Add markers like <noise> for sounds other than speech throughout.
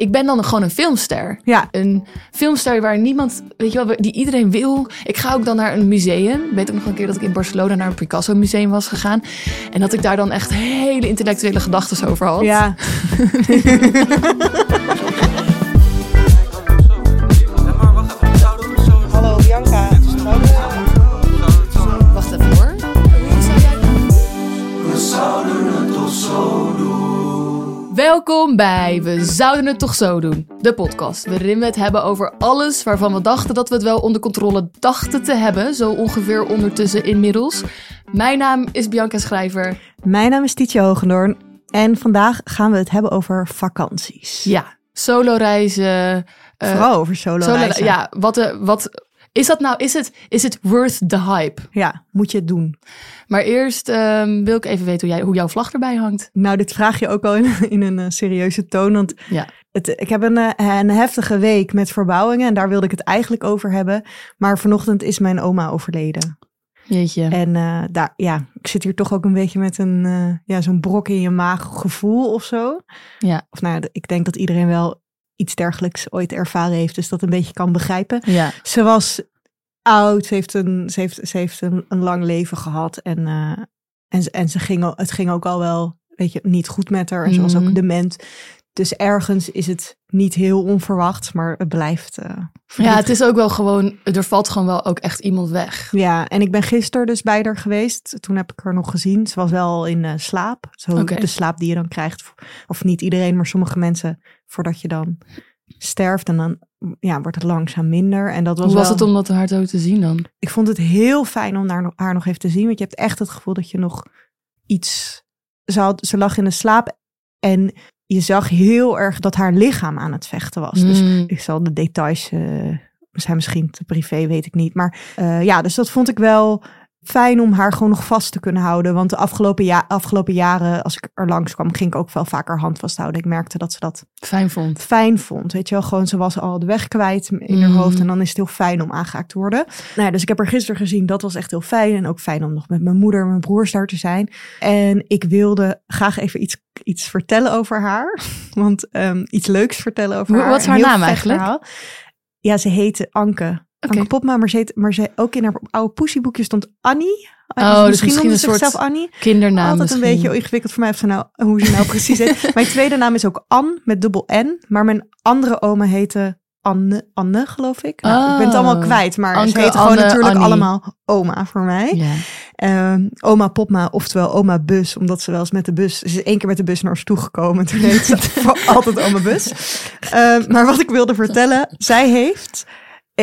Ik ben dan gewoon een filmster. Ja. Een filmster waar niemand, weet je wel, die iedereen wil. Ik ga ook dan naar een museum. Ik weet ook nog een keer dat ik in Barcelona naar een Picasso museum was gegaan. En dat ik daar dan echt hele intellectuele gedachten over had. Ja. <laughs> Welkom bij We Zouden Het Toch Zo Doen, de podcast waarin we het hebben over alles waarvan we dachten dat we het wel onder controle dachten te hebben, zo ongeveer ondertussen inmiddels. Mijn naam is Bianca Schrijver. Mijn naam is Tietje Hogendoorn en vandaag gaan we het hebben over vakanties. Ja, solo reizen. eh, Vooral over solo, solo- reizen. Ja, wat, eh, wat is dat nou? Is het, is het worth the hype? Ja, moet je het doen. Maar eerst ehm, wil ik even weten hoe, jij, hoe jouw vlag erbij hangt. Nou, dit vraag je ook al in, in een eh, serieuze toon, want Ja. het, ik heb een, eh, een heftige week met verbouwingen en daar wilde ik het eigenlijk over hebben. Maar vanochtend is mijn oma overleden. Jeetje. En eh, daar, ja, ik zit hier toch ook een beetje met een, ja, zo'n brok in je maag gevoel of zo. Ja. Of nou, ik denk dat iedereen wel iets dergelijks ooit ervaren heeft, dus dat een beetje kan begrijpen. Ja. Ze was oud, ze heeft een, ze heeft, ze heeft een, een lang leven gehad en, eh, en, ze- en ze ging, het ging ook al wel, weet je, niet goed met haar. En ze was Mhm. ook dement. Dus ergens is het niet heel onverwacht, maar het blijft. eh, ja, het is ook wel gewoon, er valt gewoon wel ook echt iemand weg. Ja, en ik ben gisteren dus bij haar geweest. Toen heb ik haar nog gezien. Ze was wel in eh, slaap. Zo de slaap die je dan krijgt. Of niet iedereen, maar sommige mensen. Voordat je dan sterft. En dan ja, wordt het langzaam minder. En dat was Hoe was wel- het om dat haar zo te zien dan? Ik vond het heel fijn om haar, nog- haar nog even te zien. Want je hebt echt het gevoel dat je nog iets... Ze, had, ze lag in de slaap en je zag heel erg dat haar lichaam aan het vechten was. Dus Mm. ik zal de details eh, zijn misschien te privé, weet ik niet. Maar eh, ja, dus dat vond ik wel fijn om haar gewoon nog vast te kunnen houden. Want de afgelopen, ja, afgelopen jaren, als ik er langs kwam, ging ik ook wel vaker hand vasthouden. Ik merkte dat ze dat Fijn vond. fijn vond. Weet je wel, gewoon ze was al de weg kwijt in haar Mm. hoofd. En dan is het heel fijn om aangehaakt te worden. Nou ja, dus ik heb haar gisteren gezien. Dat was echt heel fijn. En ook fijn om nog met mijn moeder en mijn broers daar te zijn. En ik wilde graag even iets, iets vertellen over haar. <laughs> Want ehm, iets leuks vertellen over haar. wat is haar heel naam eigenlijk? verhaal. Ja, ze heette Anke. Oké. Anke Popma, maar ze, heet, maar ze ook in haar oude poesieboekje stond Annie. Oh, dus misschien noemde een ze zichzelf soort Annie. Kindernaam Altijd misschien. een beetje ingewikkeld voor mij of ze nou, hoe ze nou precies heet. <laughs> Mijn tweede naam is ook Ann met dubbel N. Maar mijn andere oma heette Anne, Anne geloof ik. Nou, ik ben het allemaal Oh. kwijt. Maar Anke, ze heten gewoon Anne, natuurlijk Annie. allemaal oma voor mij. Ehm, oma Popma, oftewel oma Bus. Omdat ze wel eens met de bus... Ze is één keer met de bus naar ons toegekomen. Toen heet ze <laughs> altijd oma Bus. Ehm, maar wat ik wilde vertellen. Zij heeft...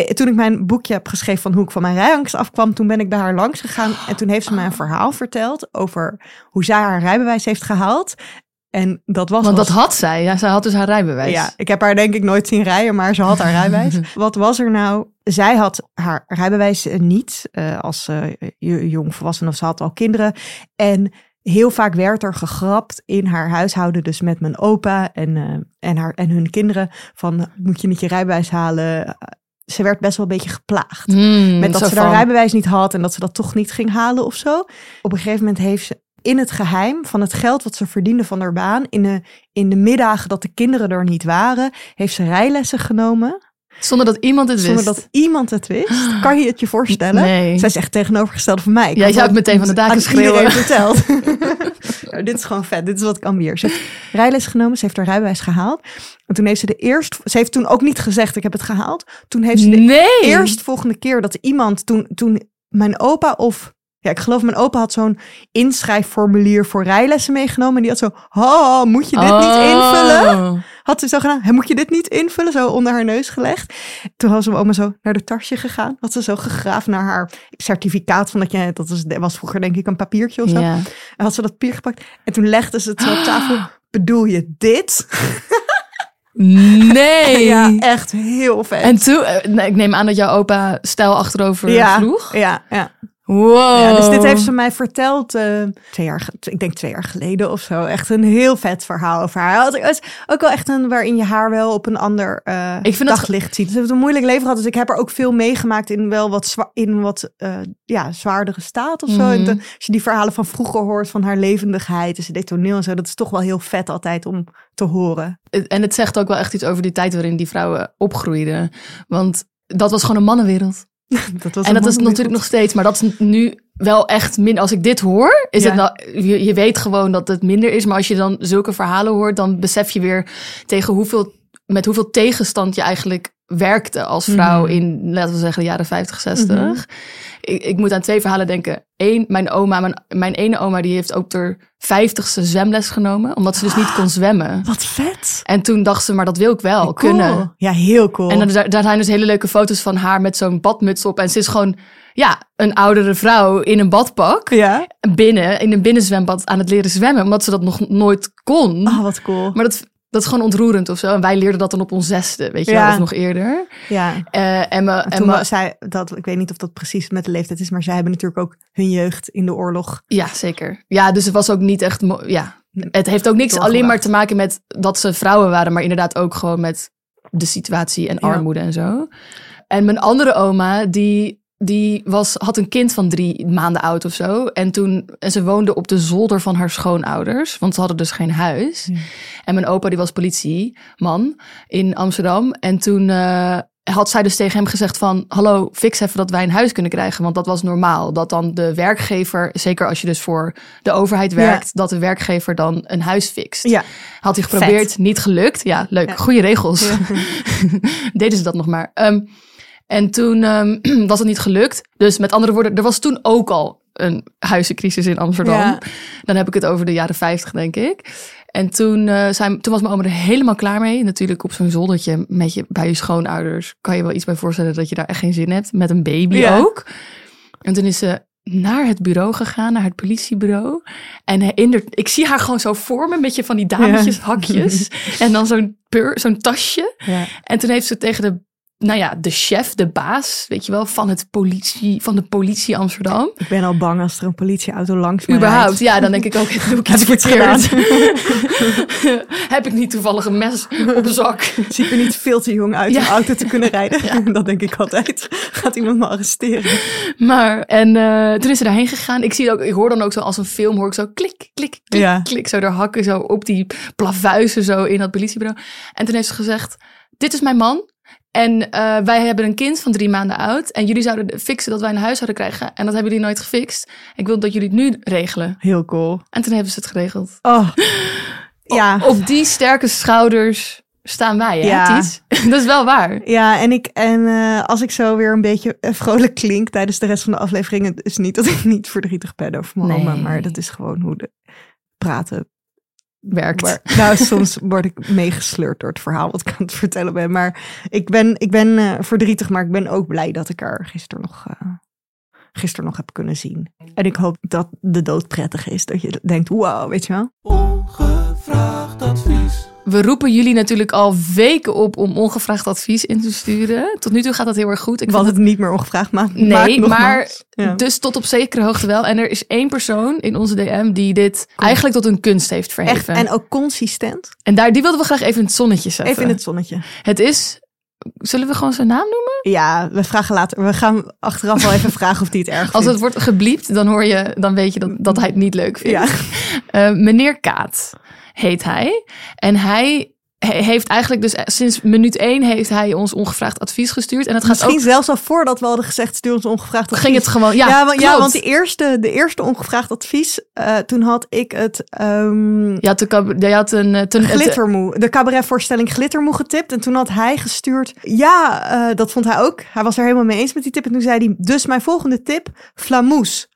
eh, Toen ik mijn boekje heb geschreven van hoe ik van mijn rijangst afkwam, toen ben ik bij haar langs gegaan en toen heeft ze mij een verhaal verteld over hoe zij haar rijbewijs heeft gehaald. En dat was Want dat had zij. Ja, zij had dus haar rijbewijs. ja, ik heb haar denk ik nooit zien rijden, maar ze had haar <laughs> rijbewijs. Wat was er nou? Zij had haar rijbewijs eh, niet eh, als j- jong volwassene of ze had al kinderen. En heel vaak werd er gegrapt in haar huishouden, dus met mijn opa en, en, haar, en hun kinderen, van moet je niet je rijbewijs halen? Ze werd best wel een beetje geplaagd. Hmm, Met dat ze haar van- rijbewijs niet had en dat ze dat toch niet ging halen of zo. Op een gegeven moment heeft ze in het geheim van het geld wat ze verdiende van haar baan, in de, in de middagen dat de kinderen er niet waren, heeft ze rijlessen genomen. Zonder dat iemand het wist. Zonder dat iemand het wist. <gasps> Kan je het je voorstellen? Nee. Zij is echt tegenovergestelde van mij. Ik Jij zou het meteen van de daken schreeuwen. verteld. <laughs> Dit is gewoon vet. Dit is wat ik ambieer. Ze heeft rijles genomen. Ze heeft haar rijbewijs gehaald. En toen heeft ze de eerst... Ze heeft toen ook niet gezegd, ik heb het gehaald. Toen heeft ze de Nee. eerst volgende keer dat iemand... Toen, toen mijn opa of... Ja, ik geloof mijn opa had zo'n inschrijfformulier voor rijlessen meegenomen. En die had zo, oh, moet je dit niet invullen? Had ze zo gedaan, "Hé, moet je dit niet invullen? Zo onder haar neus gelegd. Toen was mijn oma zo naar de tasje gegaan. Had ze zo gegraven naar haar certificaat van dat je, dat was, was vroeger denk ik een papiertje of zo. Ja. En had ze dat papier gepakt. En toen legde ze het zo op tafel. <gasps> Bedoel je dit? Nee. <laughs> Ja, echt heel vet. En toen, eh, ik neem aan dat jouw opa stijl achterover ja, sloeg. Ja, ja. Wow. ja, dus dit heeft ze mij verteld eh, twee jaar, ik denk twee jaar geleden of zo. Echt een heel vet verhaal over haar. Het is ook wel echt een waarin je haar wel op een ander Ik vind dat- daglicht ziet. Ze heeft een moeilijk leven gehad, dus ik heb er ook veel meegemaakt in wel wat, zwa- in wat eh, ja, zwaardere staat of zo. Mhm. De- als je die verhalen van vroeger hoort, van haar levendigheid, en ze deed toneel en zo, dat is toch wel heel vet altijd om te horen. En het zegt ook wel echt iets over die tijd waarin die vrouwen opgroeiden. Want dat was gewoon een mannenwereld. <laughs> Dat was en dat is natuurlijk nog steeds, maar dat is nu wel echt minder. Als ik dit hoor, is Ja. het nou, je, je weet gewoon dat het minder is. Maar als je dan zulke verhalen hoort, dan besef je weer tegen hoeveel, met hoeveel tegenstand je eigenlijk werkte als vrouw Mhm. in, laten we zeggen, de jaren 50, 60. Mhm. ik, ik moet aan twee verhalen denken. Eén, mijn oma, mijn, mijn ene oma, die heeft ook ter vijftigste zwemles genomen, omdat ze dus niet kon zwemmen. <gasps> Wat vet. En toen dacht ze, maar dat wil ik wel Cool. kunnen. Ja, heel cool. En dan, daar, daar zijn dus hele leuke foto's van haar met zo'n badmuts op. En ze is gewoon, ja, een oudere vrouw in een badpak. ja. Binnen, in een binnenzwembad aan het leren zwemmen. Omdat ze dat nog nooit kon. Oh, wat cool. Maar dat, dat is gewoon ontroerend of zo. En wij leerden dat dan op ons zesde, weet je Ja. wel, of nog eerder. Ja. Eh en me, En me- zij, dat, ik weet niet of dat precies met de leeftijd is, maar zij hebben natuurlijk ook hun jeugd in de oorlog. ja, zeker. Ja, dus het was ook niet echt, ja. Het heeft ook niks Doorgebracht. alleen maar te maken met dat ze vrouwen waren. Maar inderdaad ook gewoon met de situatie en Ja. armoede en zo. En mijn andere oma, die, die was, had een kind van drie maanden oud of zo. En, toen, en ze woonde op de zolder van haar schoonouders, want ze hadden dus geen huis. En mijn opa, die was politieman in Amsterdam. En toen eh, had zij dus tegen hem gezegd van... hallo, fix even dat wij een huis kunnen krijgen. Want dat was normaal. Dat dan de werkgever, zeker als je dus voor de overheid werkt... dat de werkgever dan een huis fixt. Ja. Had hij geprobeerd, Vet. niet gelukt. Ja, leuk. Goede regels. <laughs> Deden ze dat nog maar. Ehm, en toen ehm, <clears throat> was het niet gelukt. Dus met andere woorden, er was toen ook al een huizencrisis in Amsterdam. Ja. Dan heb ik het over de jaren 50, denk ik. En toen, eh, zijn, toen was mijn oma er helemaal klaar mee. Natuurlijk op zo'n zoldertje met je, bij je schoonouders. Kan je wel iets bij voorstellen dat je daar echt geen zin hebt. Met een baby Ja. ook. En toen is ze naar het bureau gegaan, naar het politiebureau. En eh, in de, ik zie haar gewoon zo voor me met je van die damesjeshakjes. <laughs> en dan zo'n zo'n tasje. Ja. En toen heeft ze tegen de, nou ja, de chef, de baas, weet je wel, van, het politie, van de politie Amsterdam. Ik ben al bang als er een politieauto langs Überhaupt, rijdt. ja, dan denk ik ook, <laughs> doe ik iets verkeerd. <laughs> Heb ik niet toevallig een mes op zak? <laughs> Zie ik er niet veel te jong uit om Ja. auto te kunnen rijden? Dat denk ik altijd. Gaat iemand me arresteren? Maar, en eh, toen is ze daarheen gegaan. Ik zie ook, ik hoor dan ook zo als een film, hoor ik zo klik, klik, klik, Ja. klik. Zo door hakken, zo op die plavuizen zo in dat politiebureau. En toen heeft ze gezegd, dit is mijn man. En eh, wij hebben een kind van drie maanden oud. En jullie zouden fixen dat wij een huis zouden krijgen. En dat hebben jullie nooit gefixt. Ik wil dat jullie het nu regelen. Heel cool. En toen hebben ze het geregeld. Oh. <laughs> Ja. Op die sterke schouders staan wij, hè, Ja. <laughs> Dat is wel waar. Ja, en, ik, en eh, als ik zo weer een beetje eh, vrolijk klink tijdens de rest van de aflevering, het is niet dat ik niet verdrietig ben over mijn Nee. oma, maar dat is gewoon hoe de praten Werkt. Maar, nou, soms word ik meegesleurd door het verhaal wat ik aan het vertellen ben. Maar ik ben, ik ben eh, verdrietig, maar ik ben ook blij dat ik haar gisteren nog, eh, gisteren nog heb kunnen zien. En ik hoop dat de dood prettig is. Dat je denkt, wow, weet je wel? Ongevraagd advies. We roepen jullie natuurlijk al weken op om ongevraagd advies in te sturen. Tot nu toe gaat dat heel erg goed. Ik Wat het niet meer ongevraagd maakt. Nee, maar Ja. dus tot op zekere hoogte wel. En er is één persoon in onze DM die dit eigenlijk tot een kunst heeft Echt, verheven. en ook consistent. En daar, die wilden we graag even in het zonnetje zetten. Even in het zonnetje. Het is, zullen we gewoon zijn naam noemen? Ja, we vragen later. We gaan achteraf wel even <laughs> vragen of die het erg Als het vindt. wordt gebliept, dan hoor je, dan weet je dat, dat hij het niet leuk vindt. Ja. Eh, meneer Kaat heet hij. En hij heeft eigenlijk dus sinds minuut één heeft hij ons ongevraagd advies gestuurd. En het gaat Misschien ook... zelfs al voordat we hadden gezegd, stuur ons ongevraagd advies. Ging het gewoon, ja, ja, want, ja, klopt. want de eerste, de eerste ongevraagd advies, eh, toen had ik het ehm, Je had, de, je had een... eh, het- Glittermoe, de cabaretvoorstelling Glittermoe getipt. En toen had hij gestuurd, ja, eh, dat vond hij ook. Hij was er helemaal mee eens met die tip. En toen zei hij, dus mijn volgende tip, flamoes.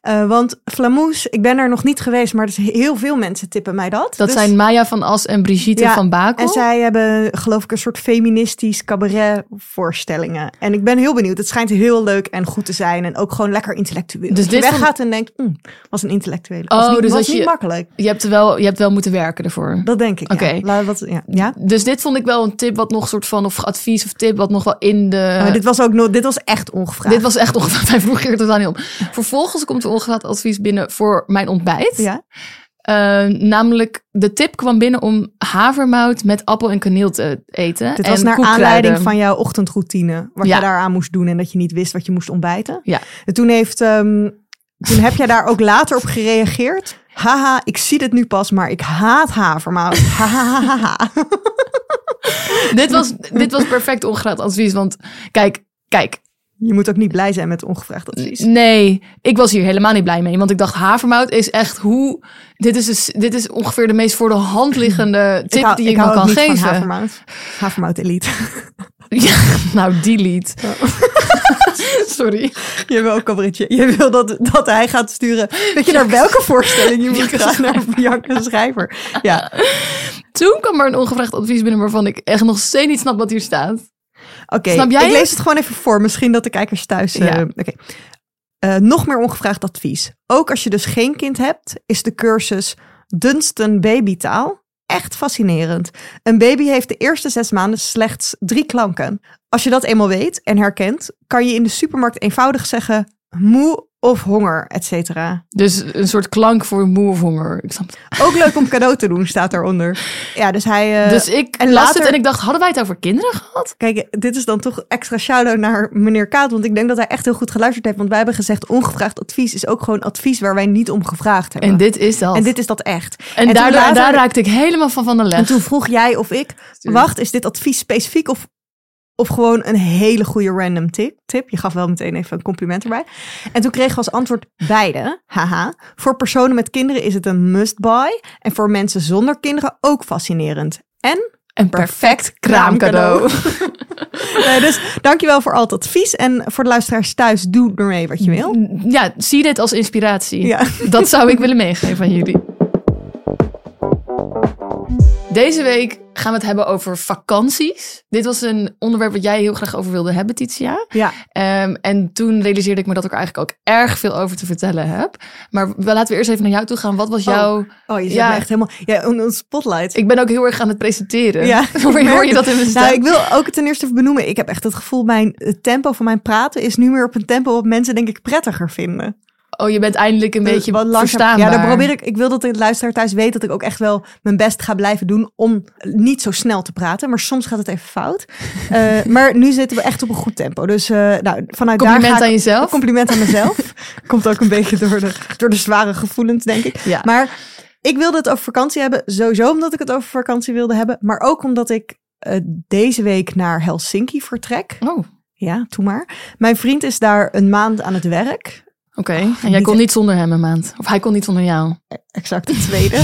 Eh, want flamoes, ik ben er nog niet geweest, maar dus heel veel mensen tippen mij dat. dat Dus- zijn Maya van As en Brigitte Ja, van Bakel. En zij hebben, geloof ik, een soort feministisch cabaret voorstellingen. En ik ben heel benieuwd. Het schijnt heel leuk en goed te zijn. En ook gewoon lekker intellectueel. Dus dit weggaat en denkt, mm, was een intellectuele. Oh, was niet, dus was niet je- makkelijk. Je hebt, wel, je hebt wel moeten werken ervoor. Dat denk ik, Oké. ja. Wat, ja. ja? Dus dit vond ik wel een tip wat nog soort van, of advies of tip wat nog wel in de... Dit was ook nog, dit was echt ongevraagd. Dit was echt ongevraagd. <laughs> Wij vroegen er totaal niet om. Vervolgens komt ongevraagd advies binnen voor mijn ontbijt. Ja? Eh, namelijk, de tip kwam binnen om havermout met appel en kaneel te eten. Dit en was naar aanleiding van jouw ochtendroutine. Wat Ja. je daaraan moest doen en dat je niet wist wat je moest ontbijten. Ja. En toen, heeft, ehm, toen heb jij daar ook later op gereageerd. Haha, ik zie dit nu pas, maar ik haat havermout. Hahaha. <laughs> dit, was, dit was perfect ongevraagd advies. Want kijk, kijk. Je moet ook niet blij zijn met ongevraagd advies. Nee, ik was hier helemaal niet blij mee. Want ik dacht, havermout is echt hoe... Dit is, dus, dit is ongeveer de meest voor de hand liggende tip ik hou, die ik ik hou kan geven. havermout. Havermout elite. <laughs> Ja, nou, delete. <laughs> Sorry. Je wil ook cabaretje. Je wil dat, dat hij gaat sturen. Weet je naar welke voorstelling je <laughs> moet gaan? Naar Bianca Schrijver. Ja. Toen kwam er een ongevraagd advies binnen waarvan ik echt nog steeds niet snap wat hier staat. Oké, ik lees het gewoon even voor. Misschien dat de kijkers thuis... eh, Ja. Oké. Eh, nog meer ongevraagd advies. Ook als je dus geen kind hebt, is de cursus Dunstan Babytaal echt fascinerend. Een baby heeft de eerste zes maanden slechts drie klanken. Als je dat eenmaal weet en herkent, kan je in de supermarkt eenvoudig zeggen moe of honger, et cetera. Dus een soort klank voor moe of honger. Ik snap het. Ook leuk om <laughs> cadeau te doen, staat daaronder. Ja, dus hij... eh, dus ik en las later- het en ik dacht, hadden wij het over kinderen gehad? Kijk, dit is dan toch extra shout-out naar meneer Kaat. Want ik denk dat hij echt heel goed geluisterd heeft. Want wij hebben gezegd, ongevraagd advies is ook gewoon advies waar wij niet om gevraagd hebben. En dit is dat. En dit is dat echt. En, later- daar raakte ik helemaal van van de En leg. toen vroeg jij of ik, wacht, is dit advies specifiek of, of gewoon een hele goede random tip? tip? Je gaf wel meteen even een compliment erbij. En toen kregen we als antwoord beide. Haha. Voor personen met kinderen is het een must-buy. En voor mensen zonder kinderen ook fascinerend. En een perfect kraamcadeau. <laughs> Nee, dus dankjewel voor al het advies. En voor de luisteraars thuis, doe ermee wat je wil. Ja, zie dit als inspiratie. Ja. Dat zou ik willen meegeven aan jullie. Deze week gaan we het hebben over vakanties. Dit was een onderwerp wat jij heel graag over wilde hebben, Titia. Ja. Ehm, en toen realiseerde ik me dat ik er eigenlijk ook erg veel over te vertellen heb. Maar laten we eerst even naar jou toe gaan. Wat was jouw... Oh, je zit Ja. echt helemaal... Ja, een spotlight. Ik ben ook heel erg aan het presenteren. Ja, <laughs> hoor, je, hoor je dat in mijn stem? Nou, ik wil ook ten eerste even benoemen. Ik heb echt het gevoel, mijn het tempo van mijn praten is nu meer op een tempo wat mensen denk ik prettiger vinden. Oh, je bent eindelijk een beetje wat langzaam- verstaanbaar. Ja, dan probeer ik. Ik wil dat de luisteraar thuis weet dat ik ook echt wel mijn best ga blijven doen om niet zo snel te praten. Maar soms gaat het even fout. <laughs> Eh, maar nu zitten we echt op een goed tempo. Dus eh, nou, vanuit Compliment daar ga ik- aan jezelf. Compliment aan mezelf. <laughs> Komt ook een beetje door de, door de zware gevoelens, denk ik. Ja. Maar ik wilde het over vakantie hebben. Sowieso omdat ik het over vakantie wilde hebben. Maar ook omdat ik eh, deze week naar Helsinki vertrek. Oh. Ja, doe maar. Mijn vriend is daar een maand aan het werk. En jij kon niet zonder hem een maand. Of hij kon niet zonder jou. Exact de tweede.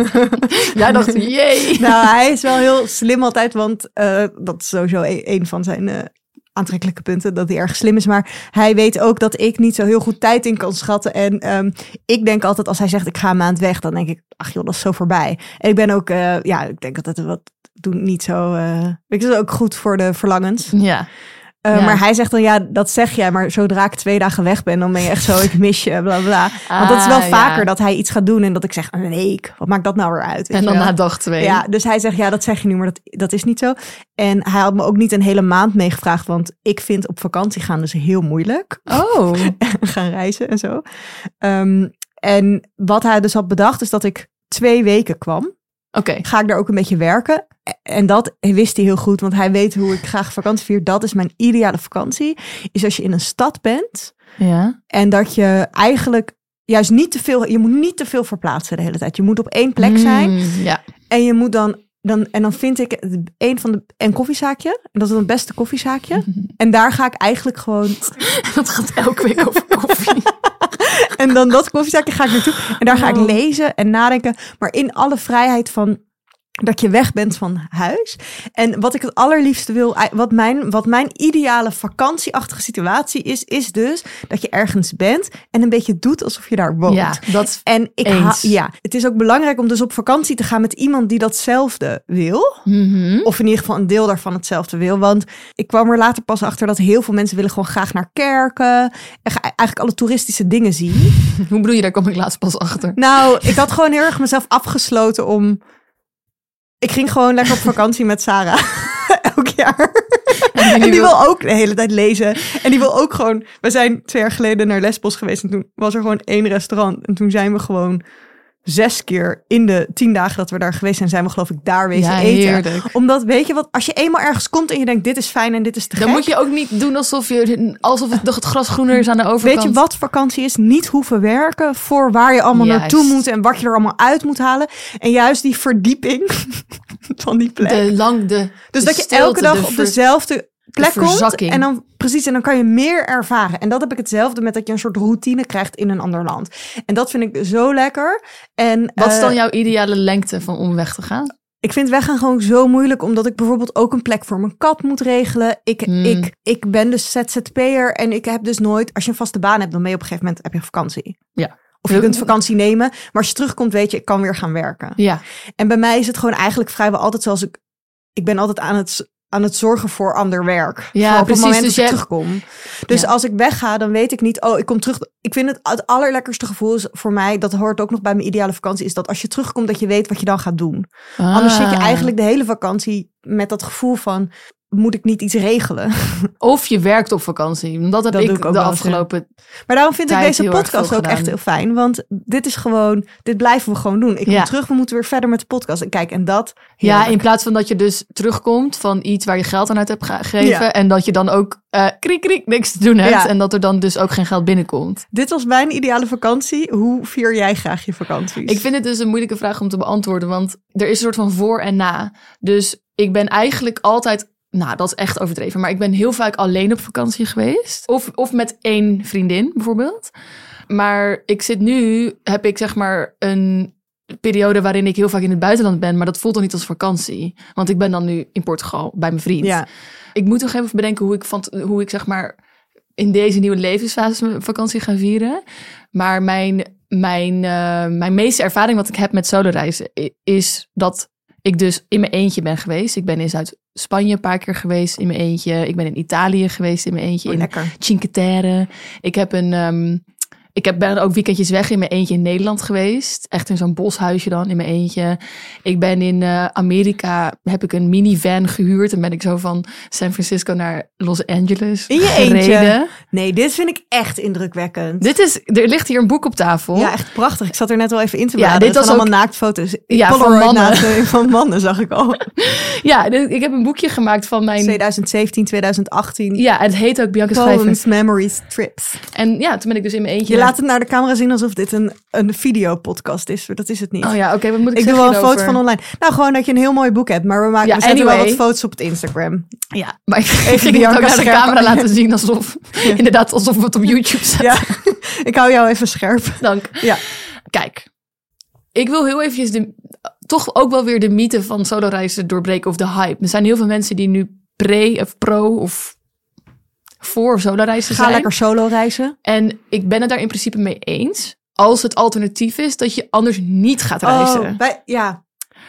<laughs> Jij dacht, jee. nou, hij is wel heel slim altijd, want eh, dat is sowieso e- een van zijn eh, aantrekkelijke punten, dat hij erg slim is. Maar hij weet ook dat ik niet zo heel goed tijd in kan schatten. En ehm, ik denk altijd, als hij zegt ik ga een maand weg, dan denk ik, ach joh, dat is zo voorbij. En ik ben ook, eh, ja, ik denk dat het wat doen niet zo, ik is ook goed voor de verlangens. Ja. Eh, Ja. Maar hij zegt dan, ja, dat zeg jij, maar zodra ik twee dagen weg ben, dan ben je echt zo, ik mis je, bla bla. Want dat is wel Ah, vaker ja. dat hij iets gaat doen en dat ik zeg, een week, wat maakt dat nou weer uit? En dan na dag twee. Ja, dus hij zegt, ja, dat zeg je nu, maar dat, dat is niet zo. En hij had me ook niet een hele maand meegevraagd, want ik vind op vakantie gaan dus heel moeilijk. Oh. <laughs> gaan reizen en zo. Ehm, en wat hij dus had bedacht, is dat ik twee weken kwam. Oké. ga ik daar ook een beetje werken. En dat wist hij heel goed, want hij weet hoe ik graag vakantie vier. Dat is mijn ideale vakantie. Is als je in een stad bent Ja. en dat je eigenlijk juist niet te veel, je moet niet te veel verplaatsen de hele tijd. Je moet op één plek zijn Mm, ja. en je moet dan, dan en dan vind ik een van de een koffiezaakje en dat is het beste koffiezaakje. <laughs> En daar ga ik eigenlijk gewoon <laughs> Dat gaat elke week over koffie. <laughs> En dan dat koffiezaakje ga ik naartoe. En daar ga ik Oh. lezen en nadenken. Maar in alle vrijheid van dat je weg bent van huis. En wat ik het allerliefste wil, wat mijn, wat mijn ideale vakantieachtige situatie is, is dus dat je ergens bent en een beetje doet alsof je daar woont. Ja, dat En ik ha- ja, het is ook belangrijk om dus op vakantie te gaan met iemand die datzelfde wil. Mhm. Of in ieder geval een deel daarvan hetzelfde wil. Want ik kwam er later pas achter dat heel veel mensen willen gewoon graag naar kerken. En eigenlijk alle toeristische dingen zien. <laughs> Hoe bedoel je, daar kom ik laatst pas achter. Nou, ik had gewoon heel erg mezelf afgesloten om. Ik ging gewoon lekker op vakantie met Sarah. <laughs> Elk jaar. En die wil ook de hele tijd lezen. En die wil ook gewoon. We zijn twee jaar geleden naar Lesbos geweest. En toen was er gewoon één restaurant. En toen zijn we gewoon zes keer in de tien dagen dat we daar geweest zijn, zijn we geloof ik daar wezen Ja, eten. heerlijk. Omdat, weet je wat, als je eenmaal ergens komt en je denkt, dit is fijn en dit is te Dan gek. moet je ook niet doen alsof, je, alsof het, het gras groener is aan de overkant. Weet je wat vakantie is? Niet hoeven werken voor waar je allemaal Juist. naartoe moet en wat je er allemaal uit moet halen. En juist die verdieping <laughs> van die plek. De lang, de dus de dat je elke dag op dezelfde plek komt. En dan precies, en dan kan je meer ervaren. En dat heb ik hetzelfde met dat je een soort routine krijgt in een ander land. En dat vind ik zo lekker. En Wat is eh, dan jouw ideale lengte van om weg te gaan? ik vind weggaan gewoon zo moeilijk, omdat ik bijvoorbeeld ook een plek voor mijn kat moet regelen. Ik, Hmm. ik, ik ben dus ZZP'er en ik heb dus nooit, als je een vaste baan hebt, dan ben je op een gegeven moment heb je vakantie. Ja. Of je kunt vakantie nemen, maar als je terugkomt, weet je, ik kan weer gaan werken. Ja, En bij mij is het gewoon eigenlijk vrijwel altijd zoals ik, ik ben altijd aan het, aan het zorgen voor ander werk. Ja, op precies, het moment dus dat ik je- terugkom. Dus Ja. als ik wegga, dan weet ik niet, oh, ik kom terug. Ik vind het het allerlekkerste gevoel is voor mij, dat hoort ook nog bij mijn ideale vakantie, is dat als je terugkomt, dat je weet wat je dan gaat doen. Anders zit je Ah. eigenlijk de hele vakantie met dat gevoel van, moet ik niet iets regelen? <laughs> Of je werkt op vakantie. Dat heb Dat ik, ik de afgelopen... Maar daarom vind ik deze podcast ook echt heel fijn. Want dit is gewoon, dit blijven we gewoon doen. Ik kom Ja. terug, we moeten weer verder met de podcast. En kijk, en dat. Ja, in plaats van dat je dus terugkomt van iets waar je geld aan uit hebt ge- gegeven. Ja. En dat je dan ook eh kriek kriek niks te doen hebt. En dat er dan dus ook geen geld binnenkomt. Dit was mijn ideale vakantie. Hoe vier jij graag je vakanties? Ik vind het dus een moeilijke vraag om te beantwoorden. Want er is een soort van voor en na. Dus ik ben eigenlijk altijd... Nou, dat is echt overdreven. Maar ik ben heel vaak alleen op vakantie geweest. Of, of met één vriendin bijvoorbeeld. Maar ik zit nu, heb ik zeg maar een periode waarin ik heel vaak in het buitenland ben. Maar dat voelt dan niet als vakantie. Want ik ben dan nu in Portugal bij mijn vriend. Ja. Ik moet nog even bedenken hoe ik, van, hoe ik zeg maar in deze nieuwe levensfase mijn vakantie ga vieren. Maar mijn, mijn, eh, mijn meeste ervaring wat ik heb met soloreizen i- is dat ik dus in mijn eentje ben geweest. Ik ben in Zuid-Spanje een paar keer geweest in mijn eentje. Ik ben in Italië geweest in mijn eentje. Oh, in lekker. Cinque Terre. Ik heb een... ehm, ik heb, ben ook weekendjes weg in mijn eentje in Nederland geweest. Echt in zo'n boshuisje dan, in mijn eentje. Ik ben in eh, Amerika, heb ik een minivan gehuurd. En ben ik zo van San Francisco naar Los Angeles In je gereden. eentje? Nee, dit vind ik echt indrukwekkend. Dit is, er ligt hier een boek op tafel. Ja, echt prachtig. Ik zat er net al even in te Ja, bladeren. dit was allemaal naaktfoto's. Ja, van mannen. van mannen, zag ik al. <laughs> Ja, dit- ik heb een boekje gemaakt van mijn... 2017, 2018. Ja, het heet ook Bianca Schrijver. Poems, memories, trips. En ja, toen ben ik dus in mijn eentje... Je laat het naar de camera zien alsof dit een, een videopodcast is. Dat is het niet. Oh ja, oké, wat moet ik, ik doe wel een foto van online. Nou, gewoon dat je een heel mooi boek hebt. Maar we, maken, Ja, we zetten wel wat foto's op het Instagram. Ja, maar ik <laughs> ging het Bianca ook naar de camera laten <laughs> zien alsof... Inderdaad, alsof we het op YouTube zetten. Ja, ik hou jou even scherp. Dank. Ja. Kijk, ik wil heel eventjes de, toch ook wel weer de mythe van soloreizen doorbreken of de hype. Er zijn heel veel mensen die nu pre of pro of voor soloreizen Ga zijn. lekker solo reizen. En ik ben het daar in principe mee eens. Als het alternatief is dat je anders niet gaat reizen. Oh, bij, ja,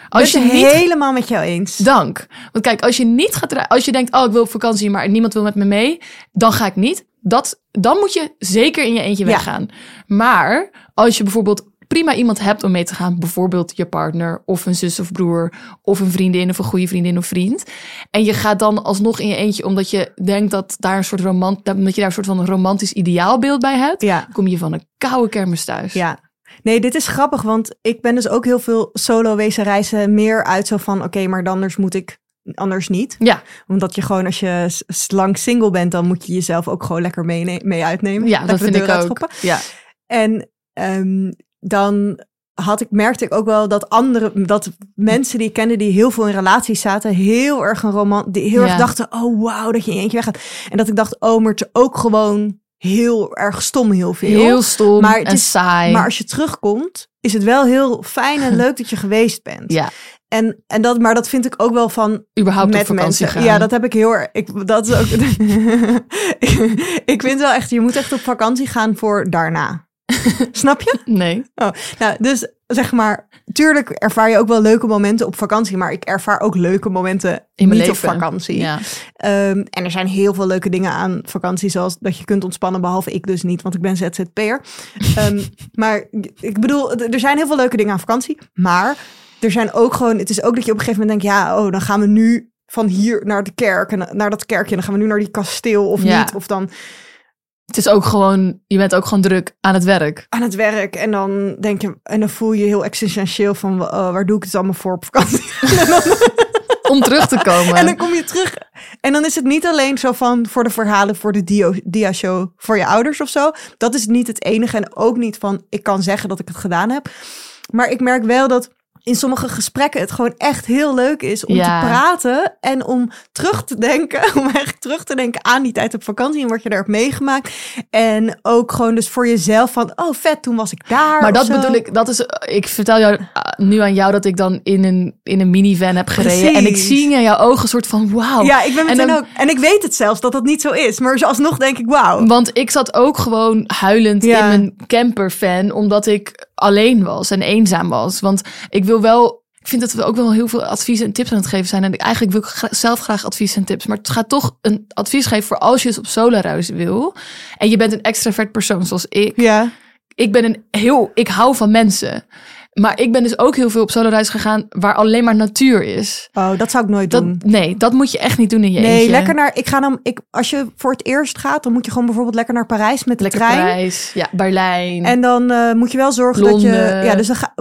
als je niet helemaal met jou eens. Dank. Want kijk, als je niet gaat reizen, als je denkt, oh, ik wil op vakantie, maar niemand wil met me mee, dan ga ik niet. Dat, dan moet je zeker in je eentje Ja. weggaan. Maar als je bijvoorbeeld prima iemand hebt om mee te gaan, bijvoorbeeld je partner of een zus of broer of een vriendin of een goede vriendin of vriend, en je gaat dan alsnog in je eentje omdat je denkt dat daar een soort romant, dat je daar een soort van romantisch ideaalbeeld bij hebt, Ja, kom je van een koude kermis thuis. ja. Nee, dit is grappig, want ik ben dus ook heel veel solo wezen reizen. Meer uit zo van, oké, maar dan anders moet ik, anders niet. Ja, Omdat je gewoon, als je lang single bent, dan moet je jezelf ook gewoon lekker mee, mee uitnemen. ja dat vind ik ook. Ja. En ehm, dan had ik, merkte ik ook wel dat andere, dat mensen die ik kende die heel veel in relaties zaten, heel erg een roman, die heel Ja. erg dachten, oh wauw, dat je in eentje weggaat. En dat ik dacht, oh, maar het is ook gewoon heel erg stom heel veel. Heel stom Maar het en is- saai. Maar als je terugkomt, is het wel heel fijn en <laughs> leuk dat je geweest bent. ja, En, en dat, maar dat vind ik ook wel van überhaupt op met vakantie mensen. gaan. Ja, dat heb ik heel erg. Ik, dat is ook. <laughs> ik vind wel echt, je moet echt op vakantie gaan voor daarna. <laughs> Snap je? Nee. Oh, nou, dus zeg maar, tuurlijk ervaar je ook wel leuke momenten op vakantie, maar ik ervaar ook leuke momenten In mijn niet leven. op vakantie. Ja. Ehm, en er zijn heel veel leuke dingen aan vakantie, zoals dat je kunt ontspannen, behalve ik dus niet, want ik ben ZZP'er. <laughs> Ehm maar ik bedoel, er zijn heel veel leuke dingen aan vakantie, maar er zijn ook gewoon, het is ook dat je op een gegeven moment denkt, ja, oh, dan gaan we nu van hier naar de kerk en naar dat kerkje, en dan gaan we nu naar die kasteel of Ja. niet, of dan Het is ook gewoon, je bent ook gewoon druk aan het werk. aan het werk en dan denk je, en dan voel je je heel existentieel van, oh, waar doe ik het allemaal voor op vakantie? <laughs> Om terug te komen. En dan kom je terug. En dan is het niet alleen zo van voor de verhalen, voor de dio- dia-show, voor je ouders of zo. Dat is niet het enige. En ook niet van, ik kan zeggen dat ik het gedaan heb. Maar ik merk wel dat in sommige gesprekken het gewoon echt heel leuk is om Ja. te praten. En om terug te denken, <laughs> om eigenlijk terug te denken aan die tijd op vakantie en wat je daar hebt meegemaakt. En ook gewoon dus voor jezelf van, oh vet, toen was ik daar. Maar dat zo. bedoel ik, dat is, ik vertel jou uh, nu aan jou dat ik dan in een, in een minivan heb gereden. En ik zie in jouw ogen een soort van wauw. Ja, ik ben. En meteen dan- ook. En ik weet het zelfs dat dat niet zo is. Maar alsnog denk ik, wauw. Want ik zat ook gewoon huilend Ja. in mijn campervan, omdat ik alleen was en eenzaam was. Want ik wil wel. Ik vind dat we ook wel heel veel advies en tips aan het geven zijn. En ik, eigenlijk wil ik gra- zelf graag advies en tips. Maar het gaat toch een advies geven voor als je eens op solo-reis wil. En je bent een extravert persoon zoals ik. Ja. Ik ben een heel. Ik hou van mensen. Maar ik ben dus ook heel veel op solo-reis gegaan waar alleen maar natuur is. Oh, dat zou ik nooit Dat, doen. nee, dat moet je echt niet doen in je Nee, eentje. lekker naar. Ik ga dan. Ik, als je voor het eerst gaat, dan moet je gewoon bijvoorbeeld lekker naar Parijs met de Lekker trein. Parijs, ja, Berlijn. En dan eh, moet je wel zorgen dat je. Ja, dus ga,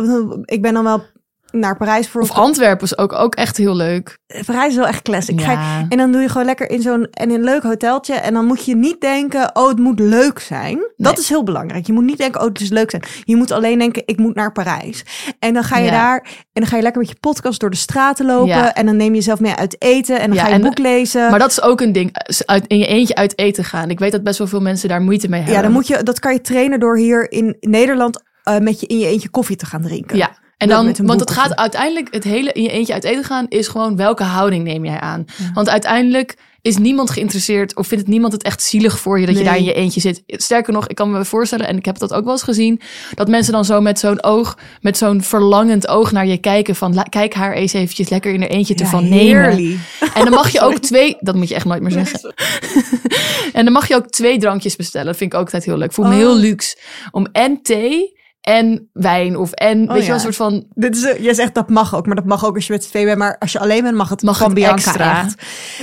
ik ben dan wel naar Parijs voor. of Antwerpen is ook, ook echt heel leuk. Parijs is wel echt classic. Ga je- Ja. en dan doe je gewoon lekker in zo'n en in een leuk hoteltje. En dan moet je niet denken, oh, het moet leuk zijn. Dat is heel belangrijk. Je moet niet denken, oh, het is leuk zijn. Je moet alleen denken, ik moet naar Parijs. En dan ga je Ja. daar en dan ga je lekker met je podcast door de straten lopen. Ja. En dan neem je jezelf mee uit eten. En dan ga je en- een boek lezen. Maar dat is ook een ding, eh, uit, in je eentje uit eten gaan. Ik weet dat best wel veel mensen daar moeite mee hebben. Ja, dan moet je, dat kan je trainen door hier in Nederland eh, met je in je eentje koffie te gaan drinken. Ja, en dan, want het gaat uiteindelijk, het hele in je eentje uit eten gaan, is gewoon welke houding neem jij aan. Want uiteindelijk is niemand geïnteresseerd of vindt het niemand het echt zielig voor je dat je daar in je eentje zit. Sterker nog, ik kan me voorstellen, en ik heb dat ook wel eens gezien, dat mensen dan zo met zo'n oog, met zo'n verlangend oog naar je kijken van, kijk haar eens eventjes lekker in haar eentje te Ja, van nemen. En dan mag je <laughs> ook twee, dat moet je echt nooit meer zeggen. <laughs> en dan mag je ook twee drankjes bestellen. Dat vind ik ook altijd heel leuk. Voel me Oh. heel luxe om en thee en wijn of en weet je ja. wel een soort van Dit is, eh, jij zegt dat mag ook, maar dat mag ook als je met z'n tweeën bent. Maar als je alleen bent, mag het Mag van het Bianca extra. echt.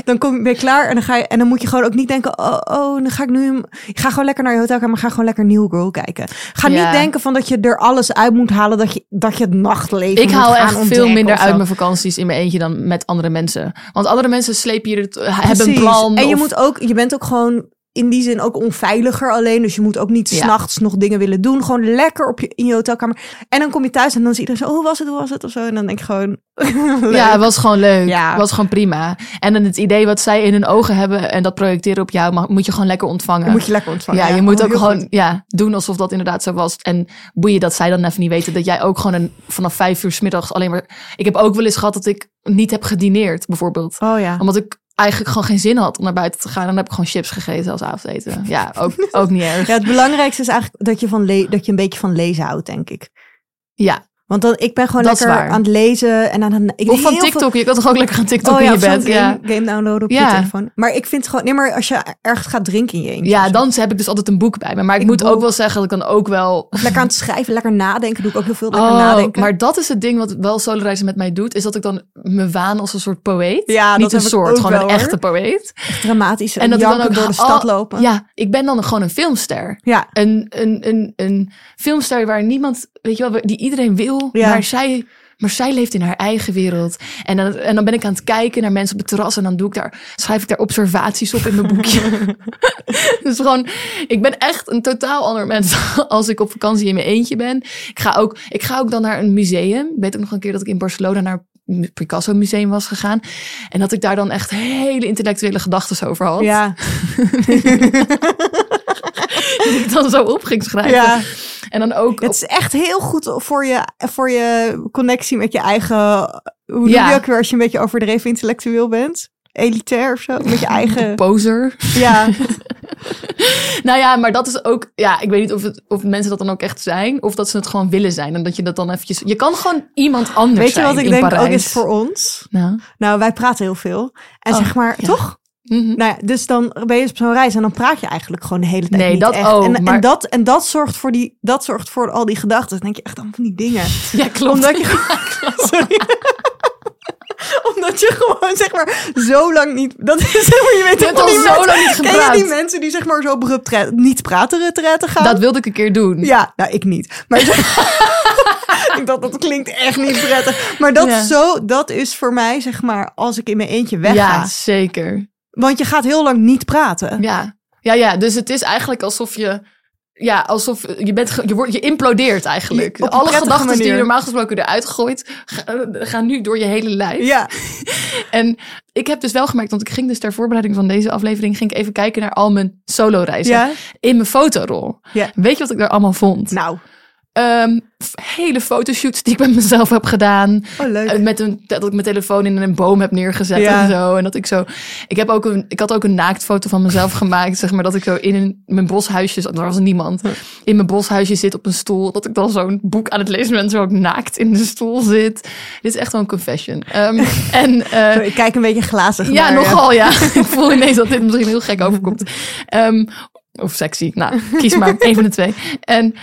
Dan kom je, je klaar en dan, ga je, en dan moet je gewoon ook niet denken... oh, oh dan ga ik nu... Ik ga gewoon lekker naar je hotelkamer, ga gewoon lekker New Girl kijken. Ga Ja. niet denken van dat je er alles uit moet halen... dat je, dat je het nachtleven Ik haal echt veel minder uit mijn vakanties in mijn eentje dan met andere mensen. Want andere mensen slepen je het, hebben een plan. En je, of- moet ook, je bent ook gewoon in die zin ook onveiliger alleen. Dus je moet ook niet Ja. s'nachts nog dingen willen doen. Gewoon lekker op je, in je hotelkamer. En dan kom je thuis en dan is iedereen zo... oh, hoe was het, hoe was het? Of zo. En dan denk ik gewoon... <laughs> Ja, het was gewoon leuk. Ja. Het was gewoon prima. En dan het idee wat zij in hun ogen hebben en dat projecteren op jou, mag, moet je gewoon lekker ontvangen. Moet je lekker ontvangen. ja, je moet Oh, ook gewoon goed. ja, doen alsof dat inderdaad zo was. En boeien dat zij dan even niet weten dat jij ook gewoon een, vanaf vijf uur 's middags alleen maar... Ik heb ook wel eens gehad dat ik niet heb gedineerd, bijvoorbeeld. Oh ja. Omdat ik eigenlijk gewoon geen zin had om naar buiten te gaan. En dan heb ik gewoon chips gegeten als avondeten. Ja, ook, ook niet erg. Ja, het belangrijkste is eigenlijk dat je, van le- dat je een beetje van lezen houdt, denk ik. Ja, Want dan, ik ben gewoon Dat lekker aan het lezen en aan het... Ik of van heel veel- TikTok. Je kan toch ook lekker gaan TikTok Oh in ja, je bed. Ja. game, game downloaden op Ja. je telefoon. Maar ik vind gewoon... Nee, maar als je ergens gaat drinken in je eentje. ja, dan heb ik dus altijd een boek bij me. Maar ik, Ik moet boek. ook wel zeggen dat ik dan ook wel... Of lekker aan het schrijven, lekker nadenken. Doe ik ook heel veel. Lekker Oh, nadenken. maar dat is het ding wat wel soloreizen met mij doet. Is dat ik dan me waan als een soort poëet. Ja, Niet een soort, gewoon wel, een echte poëet. Echt dramatisch. En, En dat ik dan ook door de stad oh, lopen. Ja, ik ben dan gewoon een filmster. Ja. Een, een, een, een filmster waar niemand weet je wel, die iedereen wil, Ja. maar zij... Maar zij leeft in haar eigen wereld. En dan, en dan ben ik aan het kijken naar mensen op het terras. En dan doe ik daar, schrijf ik daar observaties op in mijn boekje. <laughs> <laughs> dus gewoon, ik ben echt een totaal ander mens <laughs> als ik op vakantie in mijn eentje ben. Ik ga ook, ik ga ook dan naar een museum. Ik weet ook nog een keer dat ik in Barcelona naar het Picasso Museum was gegaan. En dat ik daar dan echt hele intellectuele gedachten over had. Ja, <laughs> Die ik dan zo op ging schrijven. ja. En dan ook... Het is echt heel goed voor je, voor je connectie met je eigen... Hoe noem Ja. je ook weer als je een beetje overdreven intellectueel bent? Elitair of zo? Met je <laughs> eigen... Poser. Ja, <laughs> Nou ja, maar dat is ook... Ja, ik weet niet of, het, of mensen dat dan ook echt zijn. Of dat ze het gewoon willen zijn. En dat je dat dan eventjes... Je kan gewoon iemand anders weet je zijn wat ik denk Parijs. ook is voor ons? Nou. Nou, wij praten heel veel. En Oh, zeg maar, ja. toch? Mhm. Nou ja, dus dan ben je op zo'n reis en dan praat je eigenlijk gewoon de hele tijd Nee, niet dat echt. ook, en, maar- en, dat, en dat zorgt voor die, dat zorgt voor al die gedachten. Dan denk je echt allemaal van die dingen. <laughs> Ja, klopt. Omdat je <laughs> Sorry. <laughs> Omdat je gewoon zeg maar zo lang niet. Dat is zeg maar, je weet Je toch al zo mensen- lang niet Ken je die mensen die zeg maar zo abrupt niet praten retretten gaan? Dat wilde ik een keer doen. Ja, nou ik niet. Maar ik dacht dat klinkt echt niet prettig. Maar dat, Ja. zo, dat is voor mij zeg maar als ik in mijn eentje wegga. Ja, zeker. Want je gaat heel lang niet praten. Ja. ja, ja. Dus het is eigenlijk alsof je... Ja, alsof je bent... ge- Je, wordt, je implodeert eigenlijk. Je- Alle gedachten die je normaal gesproken eruit gooit... ga- gaan nu door je hele lijf. Ja, <laughs> En ik heb dus wel gemerkt... Want ik ging dus ter voorbereiding van deze aflevering... ging ik even kijken naar al mijn solo-reizen. ja. In mijn fotorol. Ja. Weet je wat ik daar allemaal vond? Nou, Ehm, hele fotoshoots die ik met mezelf heb gedaan. oh leuk. Eh, Met een, dat ik mijn telefoon in een boom heb neergezet Ja. en zo. En dat ik zo. Ik, heb ook een, ik had ook een naaktfoto van mezelf <laughs> gemaakt. Zeg maar dat ik zo in een, mijn boshuisje. Er was niemand. In mijn boshuisje zit op een stoel. Dat ik dan zo'n boek aan het lezen ben. en Zo ook naakt in de stoel zit. Dit is echt wel een confession. Ehm, <laughs> en. eh, ik kijk een beetje glazig ja, naar nogal ja. <laughs> ik voel ineens dat dit misschien heel gek overkomt. Ehm, of sexy. Nou, kies maar. één van de twee. En,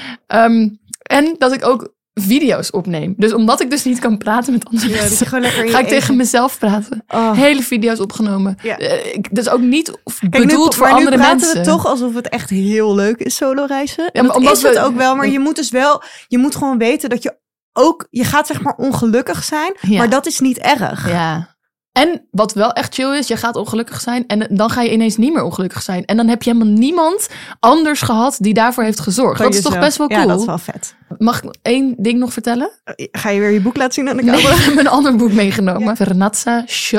en dat ik ook video's opneem. Dus omdat ik dus niet kan praten met andere Ja, mensen, ga ik tegen mezelf praten. Oh. Hele video's opgenomen. Ja. Eh, dus ook niet bedoeld voor maar nu andere praten mensen. we toch alsof het echt heel leuk is, solo reizen. Ja, dat is het ook wel, maar je moet dus wel, je moet gewoon weten dat je ook, je gaat zeg maar ongelukkig zijn, maar dat is niet erg. Ja. En wat wel echt chill is, je gaat ongelukkig zijn en dan ga je ineens niet meer ongelukkig zijn. En dan heb je helemaal niemand anders gehad die daarvoor heeft gezorgd. Dat is toch best wel cool? Ja, dat is wel vet. Mag ik één ding nog vertellen? Ga je weer je boek laten zien aan de Nee, camera? <laughs> ik heb een ander boek meegenomen. Vernazza. Sho-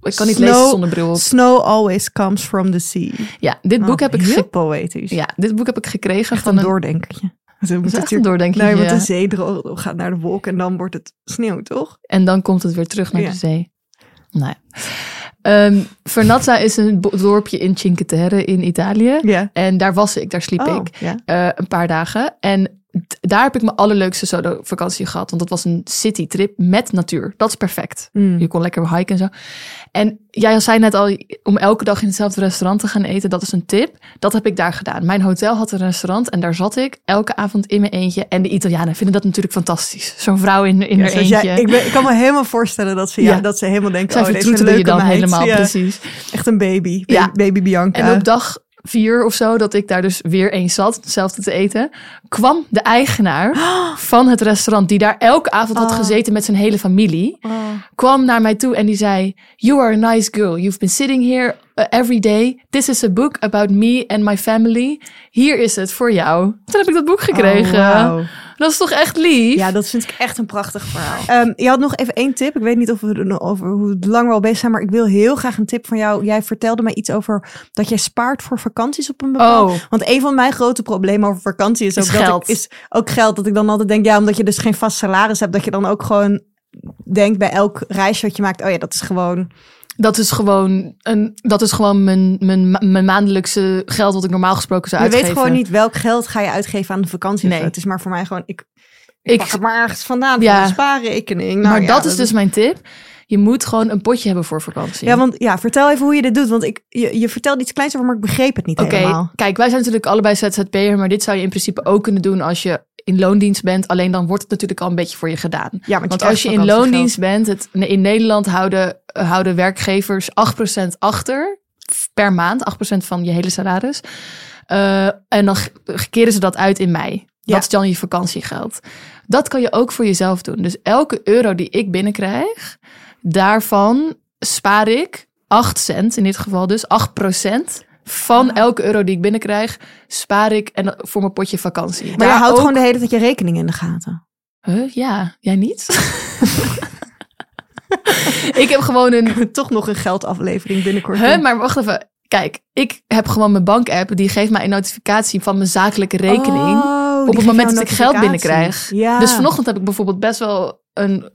Ik kan niet Snow- lezen zonder bril op. Snow always comes from the sea. Ja, dit boek, Oh, heb ik heel poëtisch. ja, dit boek heb ik gekregen Echt van een doordenkertje. Moeten echt een natuurlijk- doordenkje. Nou, want ja. de zee droog, gaat naar de wolken en dan wordt het sneeuw, toch? En dan komt het weer terug naar Ja. de zee. Nou ja. Vernazza is een dorpje in Cinque Terre in Italië. En daar was ik, daar sliep Oh, ik eh, een paar dagen. En daar heb ik mijn allerleukste solo vakantie gehad. Want dat was een citytrip met natuur. Dat is perfect. Mm. Je kon lekker hiken en zo. En jij zei net al, om elke dag in hetzelfde restaurant te gaan eten, dat is een tip. Dat heb ik daar gedaan. Mijn hotel had een restaurant en daar zat ik elke avond in mijn eentje. En de Italianen vinden dat natuurlijk fantastisch. Zo'n vrouw in, in Ja, haar zoals eentje. jij- ik, ben, ik kan me helemaal voorstellen dat ze, ja. Ja. dat ze helemaal denken... Zij oh, deze je dan meid. helemaal, Ja, precies. Echt een baby. Baby, Ja. baby Bianca. En op dag vier of zo, dat ik daar dus weer eens zat, hetzelfde te eten, kwam de eigenaar <gasps> van het restaurant, die daar elke avond had Oh. gezeten met zijn hele familie, Oh. kwam naar mij toe en die zei: You are a nice girl. You've been sitting here uh, every day. This is a book about me and my family. Hier is het voor jou. Toen heb ik dat boek gekregen. Oh, wauw. Dat is toch echt lief? Ja, dat vind ik echt een prachtig verhaal. Ehm, je had nog even één tip. Ik weet niet of we er over hoe lang we al bezig zijn, maar ik wil heel graag een tip van jou. Jij vertelde mij iets over dat jij spaart voor vakanties op een bepaald. Oh. Want een van mijn grote problemen over vakantie is ook Is dat geld. Ik, is ook geld. Dat ik dan altijd denk, ja, omdat je dus geen vast salaris hebt, dat je dan ook gewoon denkt bij elk reisje wat je maakt, oh ja, dat is gewoon. Dat is gewoon, een, dat is gewoon mijn, mijn, mijn maandelijkse geld wat ik normaal gesproken zou Je uitgeven. weet gewoon niet welk geld ga je uitgeven aan de vakantie. Nee. Het is maar voor mij gewoon, ik, ik, Ik- pak het maar ergens vandaan Ja. van spaarrekening. Nou maar ja, dat is dus mijn tip. Je moet gewoon een potje hebben voor vakantie. Ja, want ja, vertel even hoe je dit doet. Want ik, je, je vertelt iets kleins over, maar ik begreep het niet Oké, helemaal. kijk, wij zijn natuurlijk allebei ZZP'er, maar dit zou je in principe ook kunnen doen als je in loondienst bent. Alleen dan wordt het natuurlijk al een beetje voor je gedaan. Ja, want, Want je als je in loondienst bent, het, in Nederland houden, houden werkgevers 8% achter per maand, 8% van je hele salaris. Eh, en dan keren ze dat uit in mei. Ja. Dat is dan je vakantiegeld. Dat kan je ook voor jezelf doen. Dus elke euro die ik binnenkrijg, daarvan spaar ik 8 cent, in dit geval dus 8 procent. Van Ah. elke euro die ik binnenkrijg, spaar ik en dat- voor mijn potje vakantie. Maar je Daar houdt ook- gewoon de hele tijd je rekening in de gaten. Huh? Ja, jij niet? <laughs> <laughs> ik heb gewoon een Toch nog een geldaflevering binnenkort. Huh, maar wacht even. Kijk, ik heb gewoon mijn bankapp. Die geeft mij een notificatie van mijn zakelijke rekening. Oh, op het moment dat ik geld binnenkrijg. Ja. Dus vanochtend heb ik bijvoorbeeld best wel een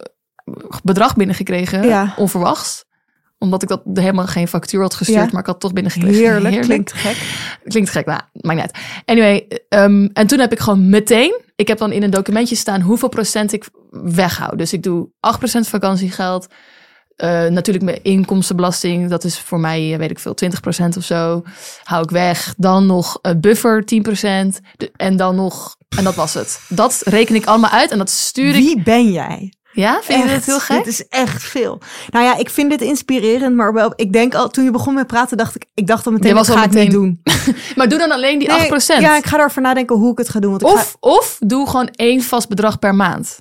bedrag binnengekregen. Ja. Onverwachts. Omdat ik dat helemaal geen factuur had gestuurd. Ja. Maar ik had het toch binnengekregen. Heerlijk, klinkt gek. Klinkt gek, maar maakt niet uit. Anyway, ehm, en toen heb ik gewoon meteen... Ik heb dan in een documentje staan hoeveel procent ik weghoud. Dus ik doe 8% vakantiegeld. Eh, natuurlijk mijn inkomstenbelasting. Dat is voor mij, eh, weet ik veel, 20% of zo. Hou ik weg. Dan nog een buffer, 10%. De- en dan nog... En dat was het. Dat reken ik allemaal uit en dat stuur ik... Wie ben jij? Ja, vind je Echt, dat heel gek? Dit is echt veel. Nou ja, ik vind dit inspirerend, maar wel, ik denk al, toen je begon met praten, dacht ik, ik dacht al meteen, Je was al ga ik meteen- niet doen. <laughs> Maar doe dan alleen die Nee, 8%. Ja, ik ga erover nadenken hoe ik het ga doen. Want ik ga- Of, of doe gewoon één vast bedrag per maand.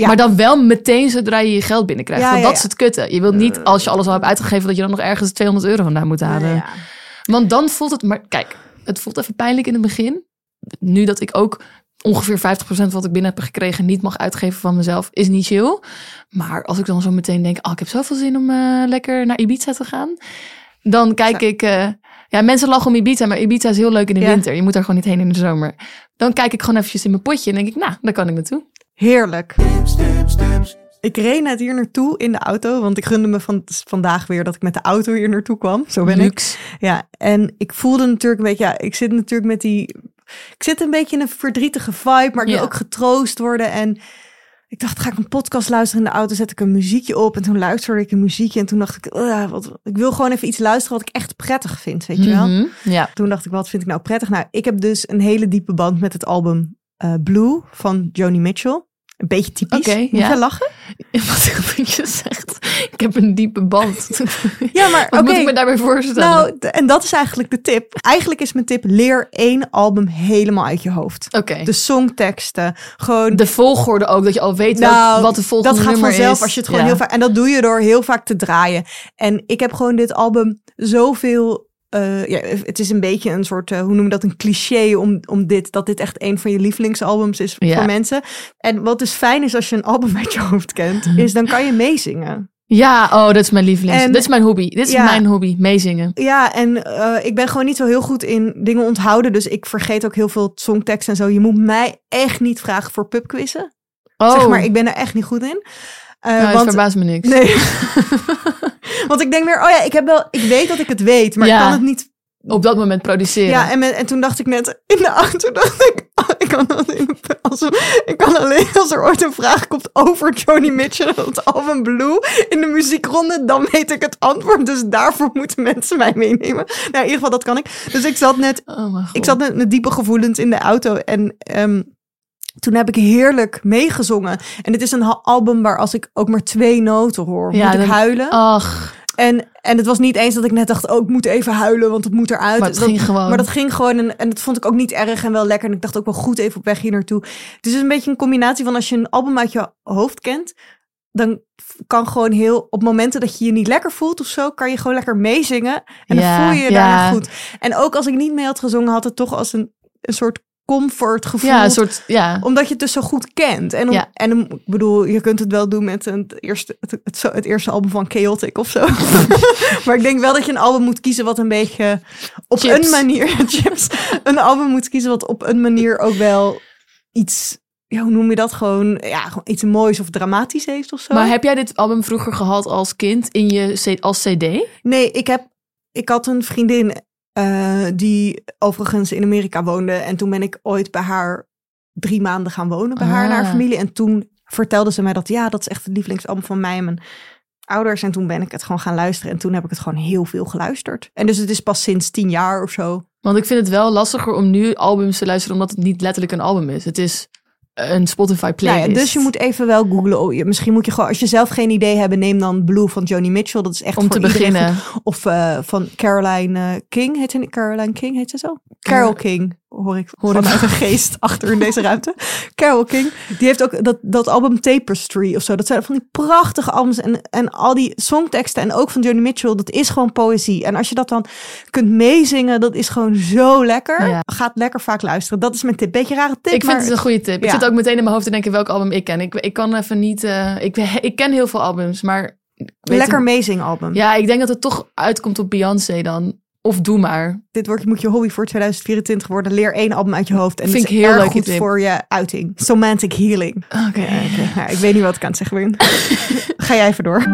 Ja. Maar dan wel meteen zodra je je geld binnenkrijgt. Ja, Want ja, dat is het kutte. Je wilt niet, als je alles al hebt uitgegeven, dat je dan nog ergens 200 euro vandaan moet halen. Want dan voelt het... Maar kijk, het voelt even pijnlijk in het begin. Nu dat ik ook ongeveer 50% wat ik binnen heb gekregen niet mag uitgeven van mezelf, is niet chill. Maar als ik dan zo meteen denk, oh, ik heb zoveel zin om eh, lekker naar Ibiza te gaan. Dan kijk ik... eh, ja, mensen lachen om Ibiza, maar Ibiza is heel leuk in de winter. Je moet daar gewoon niet heen in de zomer. Dan kijk ik gewoon eventjes in mijn potje en denk ik, nou, daar kan ik naartoe. Heerlijk. Tips, tips, tips. Ik reed net hier naartoe in de auto, want ik gunde me van, vandaag weer dat ik met de auto hier naartoe kwam. Zo ben ik. Ja, en ik voelde natuurlijk een beetje, ja, ik zit natuurlijk met die, ik zit een beetje in een verdrietige vibe, maar ik Ja. wil ook getroost worden. En ik dacht, ga ik een podcast luisteren in de auto, zet ik een muziekje op. En toen luisterde ik een muziekje en toen dacht ik, "Ugh, wat, ik wil gewoon even iets luisteren wat ik echt prettig vind, weet je wel. Mhm, Ja. Toen dacht ik, wat vind ik nou prettig? Nou, ik heb dus een hele diepe band met het album eh, Blue van Joni Mitchell. Een beetje typisch. Oké, Moet ja. je lachen? <laughs> Wat je zegt. Ik heb een diepe band. <laughs> Ja, maar <laughs> Wat moet ik me daarbij voorstellen? Nou, en dat is eigenlijk de tip. Eigenlijk is mijn tip, leer één album helemaal uit je hoofd. Oké. De songteksten, gewoon... De volgorde ook, dat je al weet nou, wat de volgende dat gaat vanzelf is. als je het gewoon Ja. heel vaak... En dat doe je door heel vaak te draaien. En ik heb gewoon dit album zoveel... eh, ja, het is een beetje een soort, eh, hoe noem je dat, een cliché om, om dit, dat dit echt een van je lievelingsalbums is Ja. voor mensen. En wat dus fijn is als je een album uit je hoofd kent, <laughs> is dan kan je meezingen. Ja, oh, dat is mijn lievelings. Dit is mijn hobby. Dit is Ja. mijn hobby, meezingen. Ja, en eh, ik ben gewoon niet zo heel goed in dingen onthouden, dus ik vergeet ook heel veel songtekst en zo. Je moet mij echt niet vragen voor pubquizzen. Oh, Zeg maar, ik ben er echt niet goed in. Eh, nou, want verbaast me niks. Nee. <laughs> Want ik denk weer, oh ja, ik heb wel, ik weet dat ik het weet, maar Ja. ik kan het niet. Op dat moment produceren. Ja, en, met- en toen dacht ik net in de auto, <laughs> dacht ik, oh, ik kan alleen, als, er- ik kan alleen als er ooit een vraag komt over Joni Mitchell en het album Blue in de muziekronde, dan weet ik het antwoord. Dus daarvoor moeten mensen mij meenemen. Nou, in ieder geval, dat kan ik. Dus ik zat net Oh ik zat met, met diepe gevoelens in de auto en ehm, toen heb ik heerlijk meegezongen. En dit is een album waar als ik ook maar twee noten hoor, Ja, moet ik dan- huilen. Ach, En, en het was niet eens dat ik net dacht, oh, ik moet even huilen, want het moet eruit. Maar het dat, ging gewoon. Maar dat ging gewoon en, en dat vond ik ook niet erg en wel lekker. En ik dacht ook wel goed even op weg hier naartoe. Het is een beetje een combinatie van als je een album uit je hoofd kent, dan kan gewoon heel, op momenten dat je je niet lekker voelt of zo, kan je gewoon lekker meezingen. En Ja, dan voel je je ja. daarna goed. En ook als ik niet mee had gezongen, had het toch als een, een soort comfort gevoel. ja, een soort, ja. Omdat je het dus zo goed kent. En, om, Ja. en om- ik bedoel, je kunt het wel doen met een, het, eerste, het, het, het eerste album van Chaotic of zo. <laughs> maar ik denk wel dat je een album moet kiezen wat een beetje op Chips. een manier... <laughs> Chips. Een album moet kiezen wat op een manier ook wel iets... Ja, hoe noem je dat? Gewoon, ja, gewoon iets moois of dramatisch heeft of zo. Maar heb jij dit album vroeger gehad als kind in je als CD? Nee, ik, heb, ik had een vriendin eh, die overigens in Amerika woonde. En toen ben ik ooit bij haar drie maanden gaan wonen, bij haar en haar Ah. familie. En toen vertelde ze mij dat, ja, dat is echt het lievelingsalbum van mij en mijn ouders. En toen ben ik het gewoon gaan luisteren. En toen heb ik het gewoon heel veel geluisterd. En dus het is pas sinds tien jaar of zo. Want ik vind het wel lastiger om nu albums te luisteren, omdat het niet letterlijk een album is. Het is een Spotify Nou playlist. ja, dus je moet even wel googlen. Oh, misschien moet je gewoon, als je zelf geen idee hebt, neem dan Blue van Joni Mitchell. Dat is echt om voor te beginnen. goed. Of eh, van Caroline eh, King. Heet ze niet Caroline King? Heet ze zo? Carol King. Hoor ik Hoor vanuit een geest achter in deze ruimte. Carole King, die heeft ook dat, dat album Tapestry of zo. Dat zijn van die prachtige albums en, en al die songteksten en ook van Joni Mitchell. Dat is gewoon poëzie. En als je dat dan kunt meezingen, dat is gewoon zo lekker. Ja. Gaat lekker vaak luisteren. Dat is mijn tip. Beetje rare tip, Ik vind het een goede tip. Ik zit ook meteen in mijn hoofd te denken welk album ik ken. Ik, ik kan even niet... eh, ik, ik ken heel veel albums, maar... lekker meezing album. Ja, ik denk dat het toch uitkomt op Beyoncé dan. Of Doe Maar. Dit wordt, moet je hobby voor 2024 worden. Leer één album uit je hoofd. En Vind het is ik heel erg leuke goed tip. voor je uiting. Semantic healing. Oké. Ja, ik weet niet wat ik aan het zeggen ben. <laughs> Ga jij even door.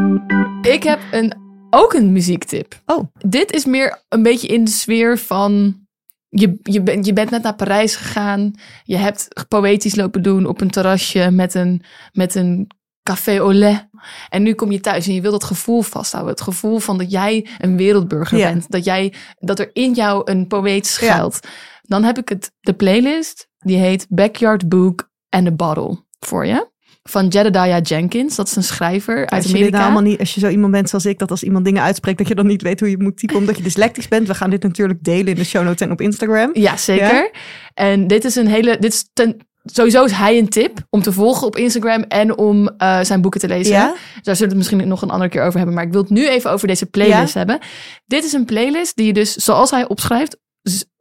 Ik heb een, ook een muziektip. Oh. Dit is meer een beetje in de sfeer van... Je, je, bent, je bent net naar Parijs gegaan. Je hebt poëtisch lopen doen op een terrasje met een, met een café au lait. En nu kom je thuis en je wil dat gevoel vasthouden. Het gevoel van dat jij een wereldburger Ja. bent. Dat, jij, dat er in jou een poëet schuilt. Dan heb ik het, de playlist. Die heet Backyard Book and a Bottle voor je. Van Jedediah Jenkins. Dat is een schrijver uit Als je, dit Amerika. nou allemaal niet, als je zo iemand bent zoals ik, dat als iemand dingen uitspreekt, dat je dan niet weet hoe je moet typen, omdat je dyslectisch bent. We gaan dit natuurlijk delen in de show notes en op Instagram. Ja, zeker. En dit is een hele. Dit is ten, sowieso is hij een tip om te volgen op Instagram en om eh, zijn boeken te lezen. Ja? Daar zullen we het misschien nog een andere keer over hebben. Maar ik wil het nu even over deze playlist Ja? hebben. Dit is een playlist die je dus, zoals hij opschrijft,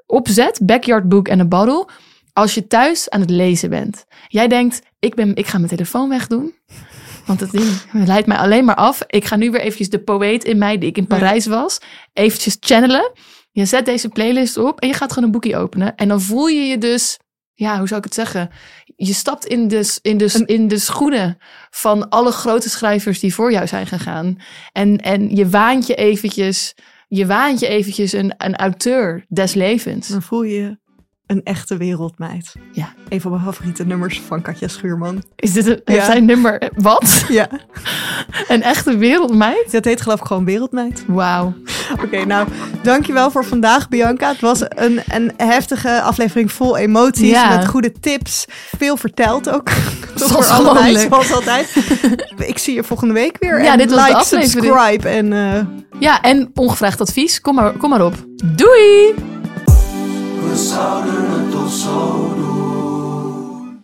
opzet, backyard book en een bottle. Als je thuis aan het lezen bent. Jij denkt, ik, ben, ik ga mijn telefoon wegdoen. Want het ding leidt mij alleen maar af. Ik ga nu weer eventjes de poëet in mij, die ik in Parijs was, eventjes channelen. Je zet deze playlist op en je gaat gewoon een boekje openen. En dan voel je je dus, ja, hoe zou ik het zeggen? Je stapt in de, in de, in de schoenen van alle grote schrijvers die voor jou zijn gegaan. En, en je waant je eventjes, je waant je eventjes een, een auteur des levens. Dan voel je je een echte wereldmeid. Ja. Een van mijn favoriete nummers van Katja Schuurman. Is dit een, Ja. zijn nummer, wat? <laughs> Ja, Een echte wereldmeid? dat heet geloof ik gewoon Wereldmeid. Wauw. Oké, nou, dankjewel voor vandaag, Bianca. Het was een, een heftige aflevering vol emoties, Ja. met goede tips. Veel verteld ook. <laughs> Zoals gewoonlijk. zoals altijd. <laughs> Ik zie je volgende week weer. Ja, en dit like, subscribe en... eh, Ja, en ongevraagd advies. Kom maar, kom maar op. Doei! We zouden het toch zo doen.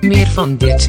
Meer van dit.